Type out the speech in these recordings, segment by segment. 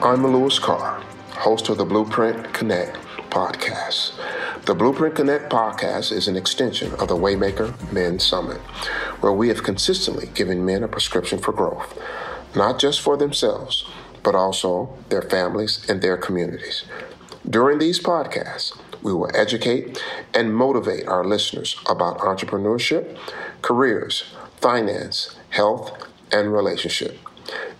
I'm Lewis Carr, host of the Blueprint Connect podcast. The Blueprint Connect podcast is an extension of the Waymaker Men Summit, where we have consistently given men a prescription for growth, not just for themselves, but also their families and their communities. During these podcasts, we will educate and motivate our listeners about entrepreneurship, careers, finance, health, and relationship.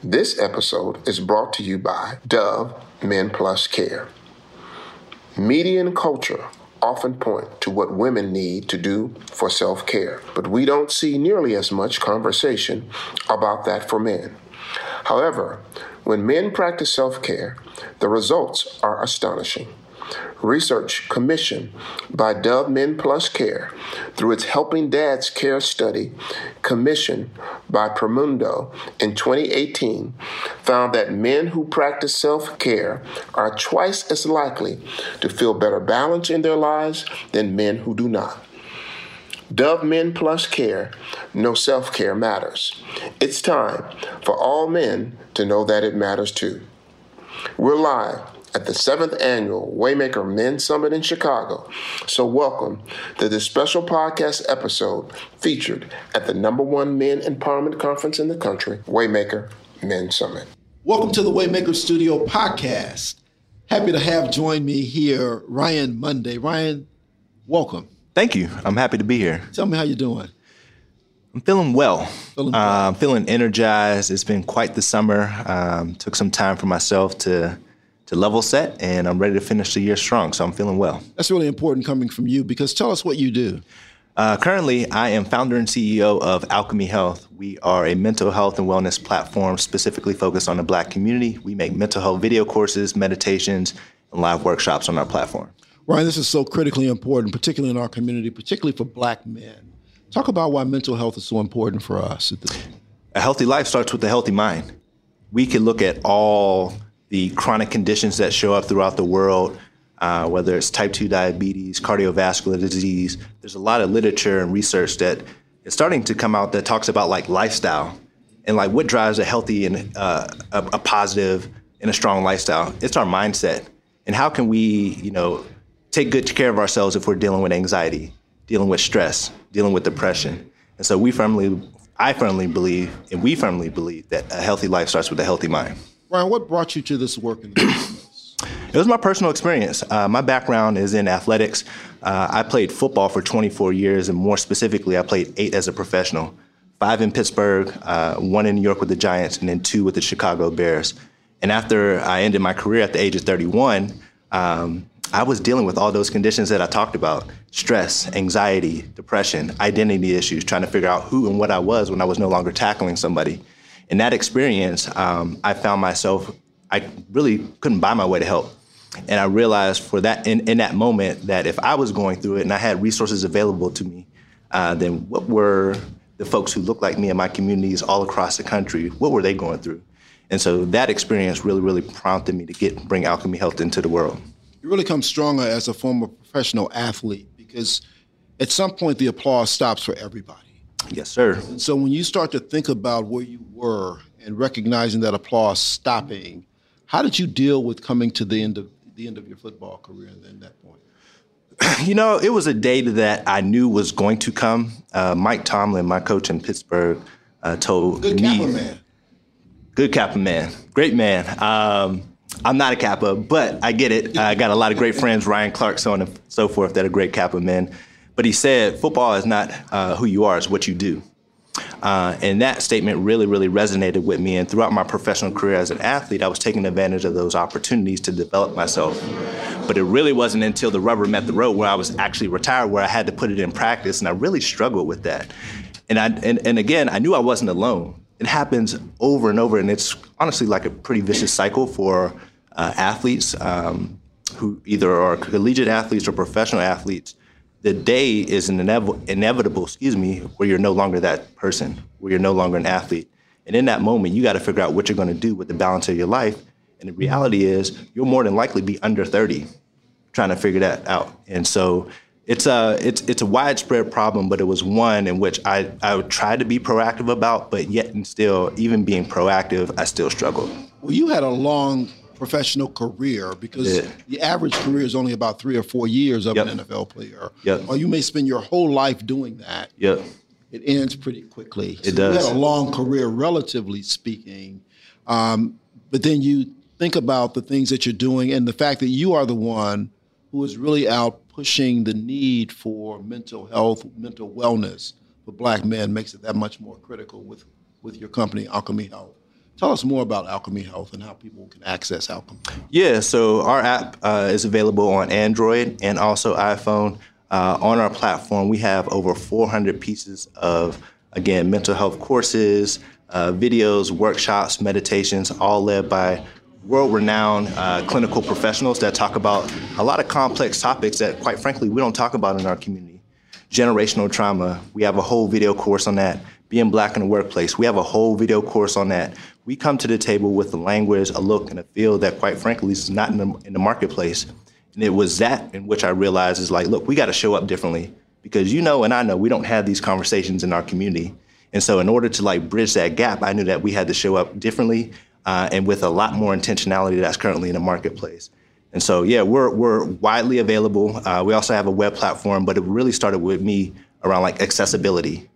This episode is brought to you by Dove Men Plus Care. Media and culture often point to what women need to do for self care, but we don't see nearly as much conversation about that for men. However, when men practice self care, the results are astonishing research commissioned by Dove Men Plus Care through its Helping Dads Care study commissioned by Promundo in 2018 found that men who practice self care are twice as likely to feel better balance in their lives than men who do not. Dove Men Plus Care know self care matters. It's time for all men to know that it matters too. We're live at the seventh annual Waymaker Men Summit in Chicago. So, welcome to this special podcast episode featured at the number one men empowerment conference in the country, Waymaker Men Summit. Welcome to the Waymaker Studio podcast. Happy to have join me here Ryan Mundy. Ryan, welcome. Thank you. I'm happy to be here. Tell me how you're doing. I'm feeling well. Feeling well. Uh, I'm feeling energized. It's been quite the summer. Um, took some time for myself to to level set, and I'm ready to finish the year strong. So I'm feeling well. That's really important coming from you because tell us what you do. Uh, currently, I am founder and CEO of Alkeme Health. We are a mental health and wellness platform specifically focused on the Black community. We make mental health video courses, meditations, and live workshops on our platform. Ryan, this is so critically important, particularly in our community, particularly for Black men. Talk about why mental health is so important for us. A healthy life starts with a healthy mind. We can look at all the chronic conditions that show up throughout the world, uh, whether it's type 2 diabetes, cardiovascular disease. There's a lot of literature and research that is starting to come out that talks about like lifestyle and like what drives a healthy and uh, a, a positive and a strong lifestyle. It's our mindset. And how can we, you know, take good care of ourselves if we're dealing with anxiety, dealing with stress, dealing with depression. And so we firmly, I firmly believe, and we firmly believe that a healthy life starts with a healthy mind. Ryan, what brought you to this work in business? It was my personal experience. Uh, my background is in athletics. Uh, I played football for 24 years, and more specifically, I played eight as a professional. five in Pittsburgh, uh, one in New York with the Giants, and then two with the Chicago Bears. And after I ended my career at the age of 31, um, I was dealing with all those conditions that I talked about stress, anxiety, depression, identity issues, trying to figure out who and what I was when I was no longer tackling somebody. In that experience, um, I found myself, I really couldn't buy my way to help. And I realized for that in, in that moment that if I was going through it and I had resources available to me, uh, then what were the folks who looked like me in my communities all across the country, what were they going through? And so that experience really, really prompted me to get bring Alkeme Health into the world. You really come stronger as a former professional athlete because at some point the applause stops for everybody. Yes, sir. So when you start to think about where you were and recognizing that applause stopping, how did you deal with coming to the end of the end of your football career and then that point? You know, it was a day that I knew was going to come. Uh, Mike Tomlin, my coach in Pittsburgh, uh, told me. Good me. Kappa man. Good Kappa man, great man. Um, I'm not a Kappa, but I get it. I got a lot of great friends, Ryan Clark, so on and so forth, that are great Kappa men. But he said, football is not uh, who you are, it's what you do. Uh, and that statement really, really resonated with me. And throughout my professional career as an athlete, I was taking advantage of those opportunities to develop myself. But it really wasn't until the rubber met the road where I was actually retired where I had to put it in practice. And I really struggled with that. And, I, and, and again, I knew I wasn't alone. It happens over and over. And it's honestly like a pretty vicious cycle for uh, athletes um, who either are collegiate athletes or professional athletes the day is an inev- inevitable, excuse me, where you're no longer that person, where you're no longer an athlete. And in that moment, you got to figure out what you're going to do with the balance of your life. And the reality is, you'll more than likely be under 30 trying to figure that out. And so it's a, it's, it's a widespread problem, but it was one in which I, I tried to be proactive about, but yet and still, even being proactive, I still struggled. Well, you had a long professional career because Yeah. the average career is only about three or four years of Yep. an NFL player. Yep. Or you may spend your whole life doing that. Yep. It ends pretty quickly. It So does. You had a long career, relatively speaking. Um, but then you think about the things that you're doing and the fact that you are the one who is really out pushing the need for mental health, mental wellness for black men makes it that much more critical with, with your company, Alkeme Health. Tell us more about Alkeme Health and how people can access Alkeme. Yeah, so our app uh, is available on Android and also iPhone. Uh, on our platform, we have over 400 pieces of, again, mental health courses, uh, videos, workshops, meditations, all led by world renowned uh, clinical professionals that talk about a lot of complex topics that, quite frankly, we don't talk about in our community generational trauma. We have a whole video course on that. Being black in the workplace. We have a whole video course on that. We come to the table with a language, a look, and a feel that, quite frankly, is not in the, in the marketplace. And it was that in which I realized is like, look, we got to show up differently because you know and I know we don't have these conversations in our community. And so, in order to like bridge that gap, I knew that we had to show up differently uh, and with a lot more intentionality that's currently in the marketplace. And so, yeah, we're we're widely available. Uh, we also have a web platform, but it really started with me around like accessibility.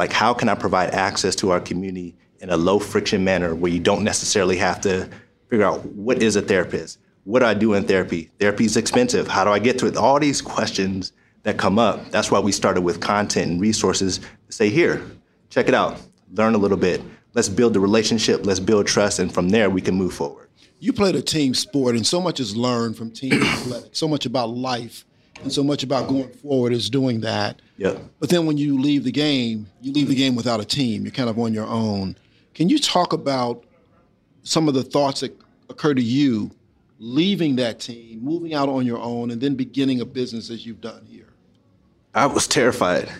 Like, how can I provide access to our community in a low friction manner where you don't necessarily have to figure out what is a therapist? What do I do in therapy? Therapy is expensive. How do I get to it? All these questions that come up. That's why we started with content and resources to say, here, check it out, learn a little bit. Let's build the relationship, let's build trust, and from there we can move forward. You played a team sport, and so much is learned from team athletics. So much about life, and so much about going forward is doing that. Yep. But then when you leave the game, you leave the game without a team. You're kind of on your own. Can you talk about some of the thoughts that occur to you leaving that team, moving out on your own, and then beginning a business as you've done here? I was terrified.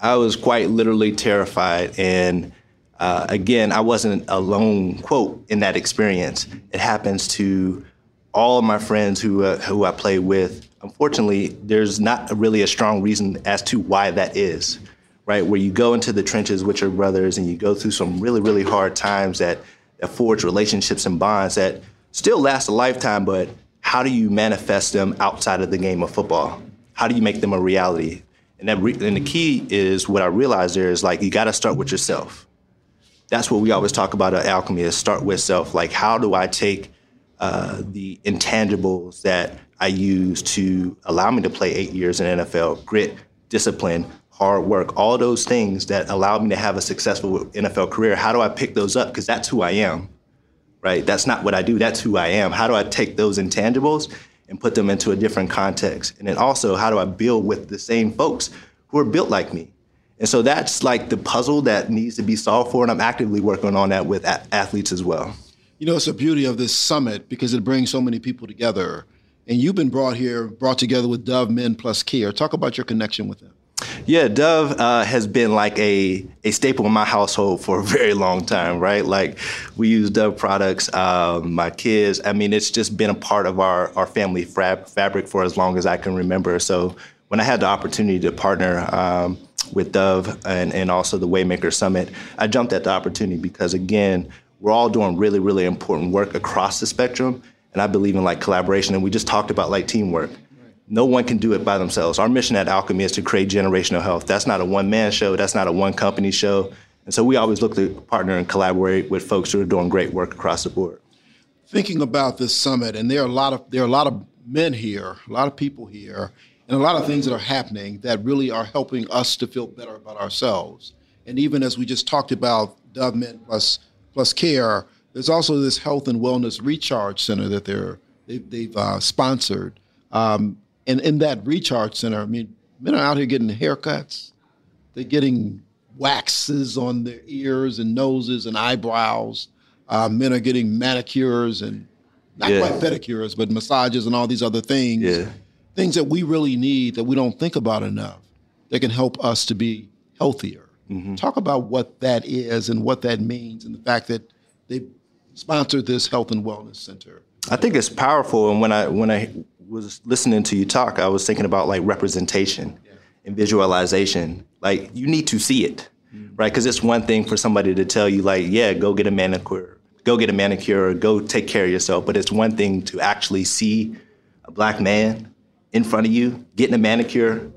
I was quite literally terrified. And uh, again, I wasn't alone, quote, in that experience. It happens to all of my friends who, uh, who I play with. Unfortunately, there's not really a strong reason as to why that is, right? Where you go into the trenches with your brothers and you go through some really, really hard times that, that forge relationships and bonds that still last a lifetime, but how do you manifest them outside of the game of football? How do you make them a reality? And that re- and the key is what I realized there is like you got to start with yourself. That's what we always talk about at Alkeme is start with self. Like how do I take uh, the intangibles that I use to allow me to play eight years in NFL, grit, discipline, hard work, all those things that allowed me to have a successful NFL career. How do I pick those up? Because that's who I am, right? That's not what I do, that's who I am. How do I take those intangibles and put them into a different context? And then also, how do I build with the same folks who are built like me? And so that's like the puzzle that needs to be solved for, and I'm actively working on that with a- athletes as well. You know, it's the beauty of this summit because it brings so many people together. And you've been brought here, brought together with Dove Men Plus Care. Talk about your connection with them. Yeah, Dove uh, has been like a, a staple in my household for a very long time, right? Like we use Dove products. Um, my kids, I mean, it's just been a part of our, our family fab- fabric for as long as I can remember. So when I had the opportunity to partner um, with Dove and, and also the Waymaker Summit, I jumped at the opportunity because, again, we're all doing really, really important work across the spectrum. And I believe in like collaboration. And we just talked about like teamwork. No one can do it by themselves. Our mission at Alkeme is to create generational health. That's not a one man show, that's not a one company show. And so we always look to partner and collaborate with folks who are doing great work across the board. Thinking about this summit, and there are a lot of there are a lot of men here, a lot of people here, and a lot of things that are happening that really are helping us to feel better about ourselves. And even as we just talked about Dove Men Plus Plus Care, there's also this health and wellness recharge center that they're they've, they've uh, sponsored. Um, and in that recharge center, I mean, men are out here getting haircuts. They're getting waxes on their ears and noses and eyebrows. Uh, men are getting manicures and not Yeah. quite pedicures, but massages and all these other things. Yeah. Things that we really need that we don't think about enough that can help us to be healthier. Talk about what that is and what that means and the fact that they sponsored this health and wellness center. I think it's powerful. And when I when I was listening to you talk, I was thinking about like representation and visualization. Like you need to see it, mm-hmm. right? Because it's one thing for somebody to tell you like, yeah, go get a manicure, go get a manicure, or go take care of yourself. But it's one thing to actually see a black man in front of you getting a manicure,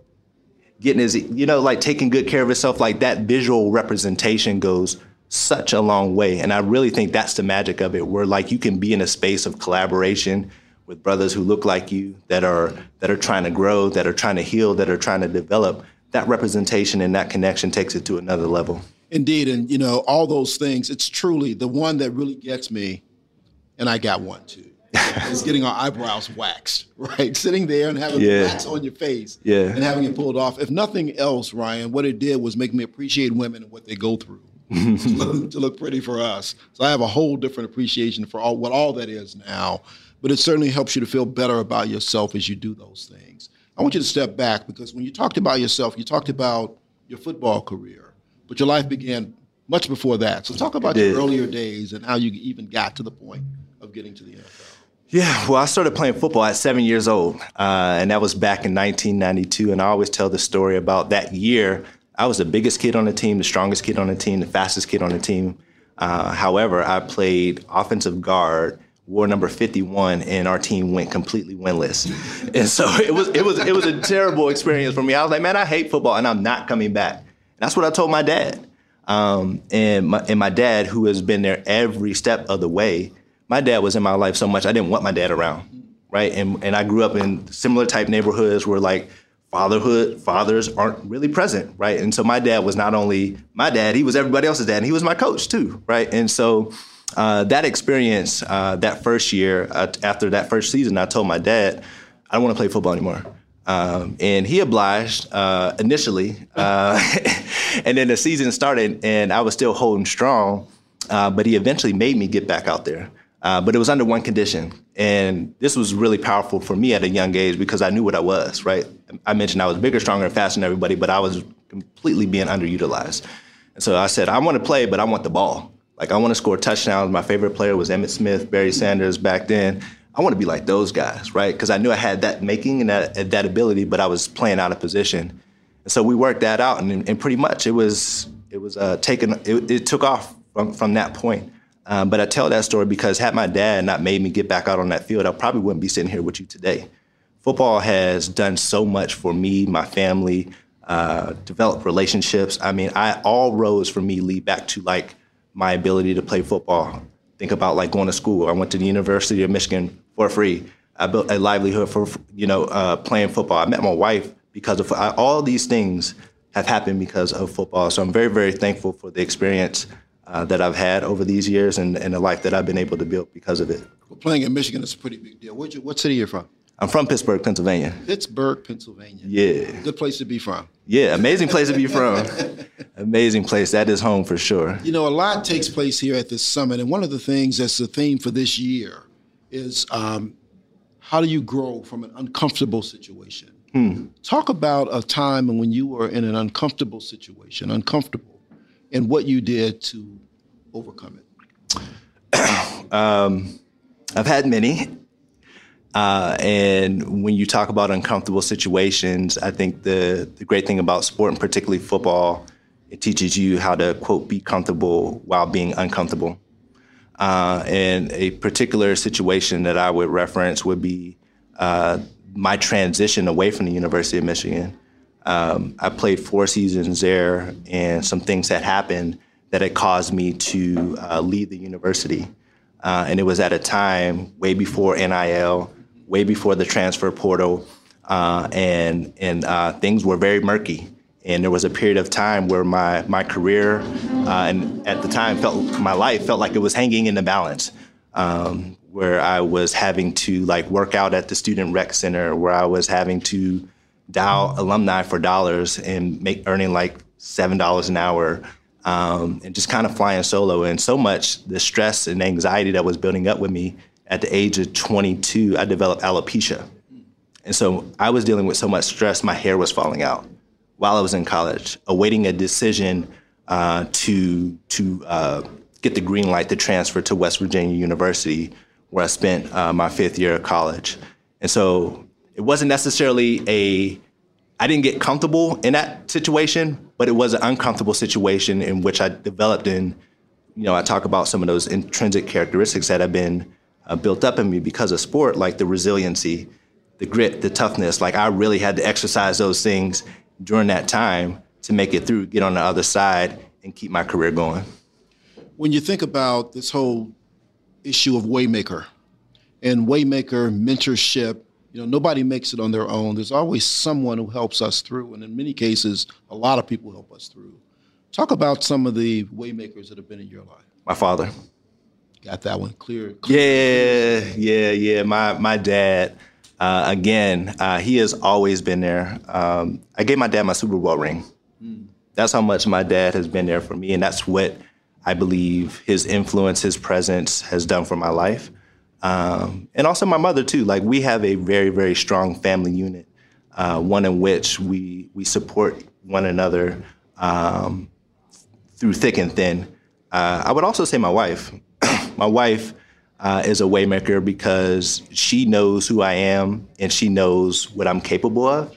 getting his, you know, like taking good care of himself, like that visual representation goes such a long way. And I really think that's the magic of it, where like you can be in a space of collaboration with brothers who look like you that are that are trying to grow, that are trying to heal, that are trying to develop. That representation and that connection takes it to another level. Indeed, and you know, all those things, it's truly the one that really gets me, and I got one too. is getting our eyebrows waxed, right? Sitting there and having Yeah. wax on your face Yeah. and having it pulled off. If nothing else, Ryan, what it did was make me appreciate women and what they go through to, look, to look pretty for us. So I have a whole different appreciation for all what all that is now. But it certainly helps you to feel better about yourself as you do those things. I want you to step back because when you talked about yourself, you talked about your football career, but your life began much before that. So talk about your earlier days and how you even got to the point of getting to the NFL. Yeah, well, I started playing football at seven years old, uh, and that was back in 1992. And I always tell the story about that year. I was the biggest kid on the team, the strongest kid on the team, the fastest kid on the team. Uh, however, I played offensive guard, wore number 51, and our team went completely winless. And so it was it was it was a terrible experience for me. I was like, man, I hate football, and I'm not coming back. And that's what I told my dad. Um, and my and my dad, who has been there every step of the way, my dad was in my life so much I didn't want my dad around, right? And and I grew up in similar type neighborhoods where like fatherhood fathers aren't really present, right? And so my dad was not only my dad, he was everybody else's dad, and he was my coach too, right? And so uh, that experience, uh, that first year, uh, after that first season, I told my dad, I don't want to play football anymore. Um, and he obliged uh, initially, uh, and then the season started, and I was still holding strong. Uh, but he eventually made me get back out there. Uh, but it was under one condition, and this was really powerful for me at a young age because I knew what I was. Right? I mentioned I was bigger, stronger, and faster than everybody, but I was completely being underutilized. And so I said, I want to play, but I want the ball. Like I want to score touchdowns. My favorite player was Emmitt Smith, Barry Sanders back then. I want to be like those guys, right? Because I knew I had that making and that, that ability, but I was playing out of position. And so we worked that out, and, and pretty much it was it was uh, taken. It, it took off from from that point. Um, but I tell that story because had my dad not made me get back out on that field, I probably wouldn't be sitting here with you today. Football has done so much for me, my family, uh, developed relationships. I mean, I all roads for me lead back to like my ability to play football. Think about like going to school. I went to the University of Michigan for free. I built a livelihood for you know uh, playing football. I met my wife because of I, all these things have happened because of football. So I'm very, very thankful for the experience uh, that I've had over these years and, and the life that I've been able to build because of it. Well, playing in Michigan is a pretty big deal. You, what city are you from? I'm from Pittsburgh, Pennsylvania. Pittsburgh, Pennsylvania. Yeah. Good place to be from. Yeah, amazing place to be from. amazing place. That is home for sure. You know, a lot takes place here at this summit, and one of the things that's the theme for this year is um, how do you grow from an uncomfortable situation? Hmm. Talk about a time when you were in an uncomfortable situation, uncomfortable, and what you did to overcome it. um, I've had many. Uh, and when you talk about uncomfortable situations, I think the, the great thing about sport, and particularly football, it teaches you how to, quote, be comfortable while being uncomfortable. Uh, and a particular situation that I would reference would be uh, my transition away from the University of Michigan. Um, I played four seasons there, and some things had happened that had caused me to uh, leave the university. Uh, and it was at a time way before NIL, way before the transfer portal, uh, and and uh, things were very murky. And there was a period of time where my my career uh, and at the time felt my life felt like it was hanging in the balance. Um, where I was having to like work out at the student rec center, where I was having to dial alumni for dollars and make earning like seven dollars an hour, um, and just kind of flying solo. And so much the stress and anxiety that was building up with me at the age of 22, I developed alopecia. And so I was dealing with so much stress, my hair was falling out while I was in college, awaiting a decision uh, to, to uh, get the green light to transfer to West Virginia University, where I spent uh, my fifth year of college. And so it wasn't necessarily a, I didn't get comfortable in that situation, but it was an uncomfortable situation in which I developed in, you know, I talk about some of those intrinsic characteristics that have been uh, built up in me because of sport, like the resiliency, the grit, the toughness. Like I really had to exercise those things during that time to make it through, get on the other side, and keep my career going. When you think about this whole issue of Waymaker and Waymaker mentorship, you know, nobody makes it on their own. There's always someone who helps us through, and in many cases, a lot of people help us through. Talk about some of the Waymakers that have been in your life. My father. Got that one clear. clear. Yeah, yeah, yeah. My my dad, uh, again, uh, he has always been there. Um, I gave my dad my Super Bowl ring. Mm. That's how much my dad has been there for me, and that's what I believe his influence, his presence has done for my life. Um, and also my mother too. Like we have a very, very strong family unit, uh, one in which we we support one another um, through thick and thin. Uh, I would also say my wife. My wife uh, is a waymaker because she knows who I am and she knows what I'm capable of.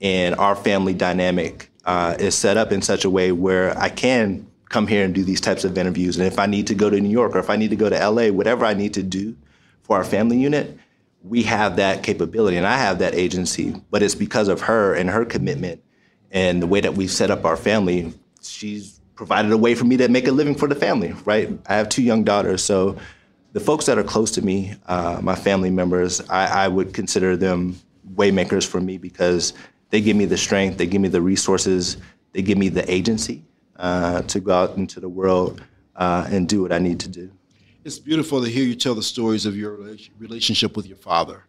And our family dynamic uh, is set up in such a way where I can come here and do these types of interviews. And if I need to go to New York or if I need to go to LA, whatever I need to do for our family unit, we have that capability and I have that agency. But it's because of her and her commitment and the way that we've set up our family. She's provided a way for me to make a living for the family, right? I have two young daughters, so the folks that are close to me, uh, my family members, I, I, would consider them waymakers for me because they give me the strength, they give me the resources, they give me the agency uh, to go out into the world uh, and do what I need to do. It's beautiful to hear you tell the stories of your relationship with your father.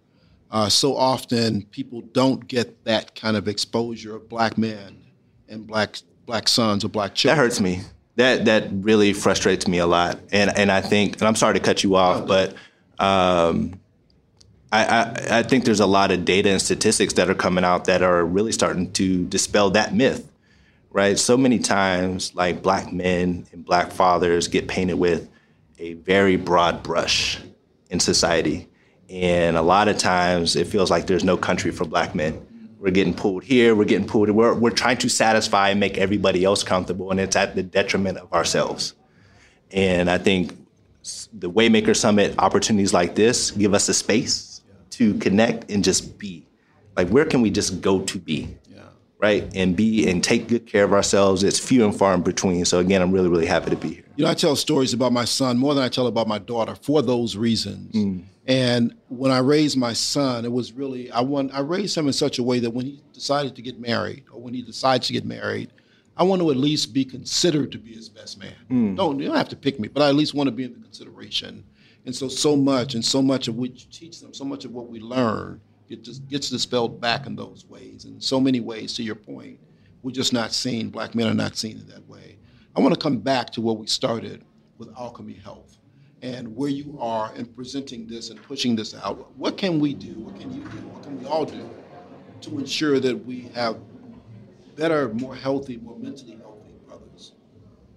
Uh, so often, people don't get that kind of exposure of black men and black black sons or black children. That hurts me. That that really frustrates me a lot. And and I think, and I'm sorry to cut you off, but um, I, I, I think there's a lot of data and statistics that are coming out that are really starting to dispel that myth, right? So many times, like black men and black fathers get painted with a very broad brush in society. And a lot of times it feels like there's no country for black men. We're getting pulled here. We're getting pulled. We're we're trying to satisfy and make everybody else comfortable, and it's at the detriment of ourselves. And I think the Waymaker Summit opportunities like this give us a space to connect and just be. Like, where can we just go to be? right? And be and take good care of ourselves. It's few and far in between. So again, I'm really, really happy to be here. You know, I tell stories about my son more than I tell about my daughter for those reasons. Mm. And when I raised my son, it was really I want I raised him in such a way that when he decided to get married, or when he decides to get married, I want to at least be considered to be his best man. Mm. Don't you don't have to pick me, but I at least want to be in the consideration. And so so much and so much of what you teach them, so much of what we learn, it just gets dispelled back in those ways. In so many ways, to your point, we're just not seen. Black men are not seen in that way. I want to come back to where we started with Alkeme Health and where you are in presenting this and pushing this out. What can we do? What can you do? What can we all do to ensure that we have better, more healthy, more mentally healthy brothers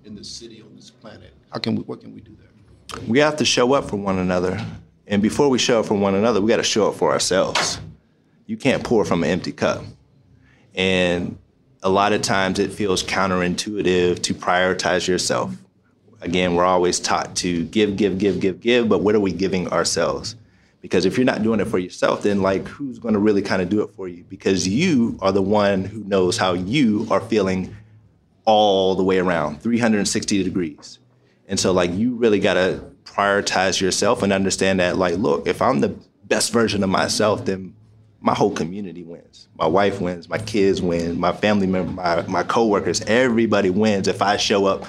in this city, on this planet? How can we? What can we do there? We have to show up for one another, and before we show up for one another, we got to show up for ourselves. You can't pour from an empty cup, and a lot of times it feels counterintuitive to prioritize yourself again, we're always taught to give, give, give, give, give, but what are we giving ourselves? Because if you're not doing it for yourself, then like who's going to really kind of do it for you? Because you are the one who knows how you are feeling all the way around, 360 degrees. And so like you really got to prioritize yourself and understand that like, look, if I'm the best version of myself, then my whole community wins. My wife wins, my kids win, my family member, my, my coworkers, everybody wins if I show up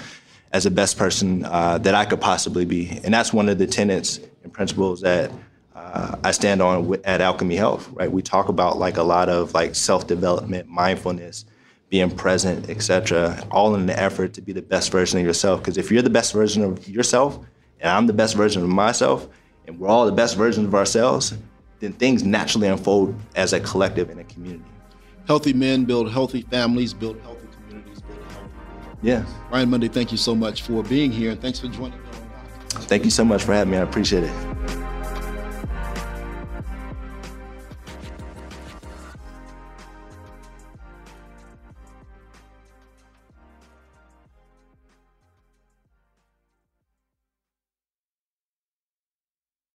as the best person uh, that I could possibly be. And that's one of the tenets and principles that uh, I stand on at Alkeme Health, right? We talk about like a lot of like self-development, mindfulness, being present, etc., all in the effort to be the best version of yourself. Because if you're the best version of yourself, and I'm the best version of myself, and we're all the best versions of ourselves, then things naturally unfold as a collective and a community. Healthy men build healthy families, build healthy yeah. Ryan Mundy, thank you so much for being here and thanks for joining me. Thank you so much for having me. I appreciate it.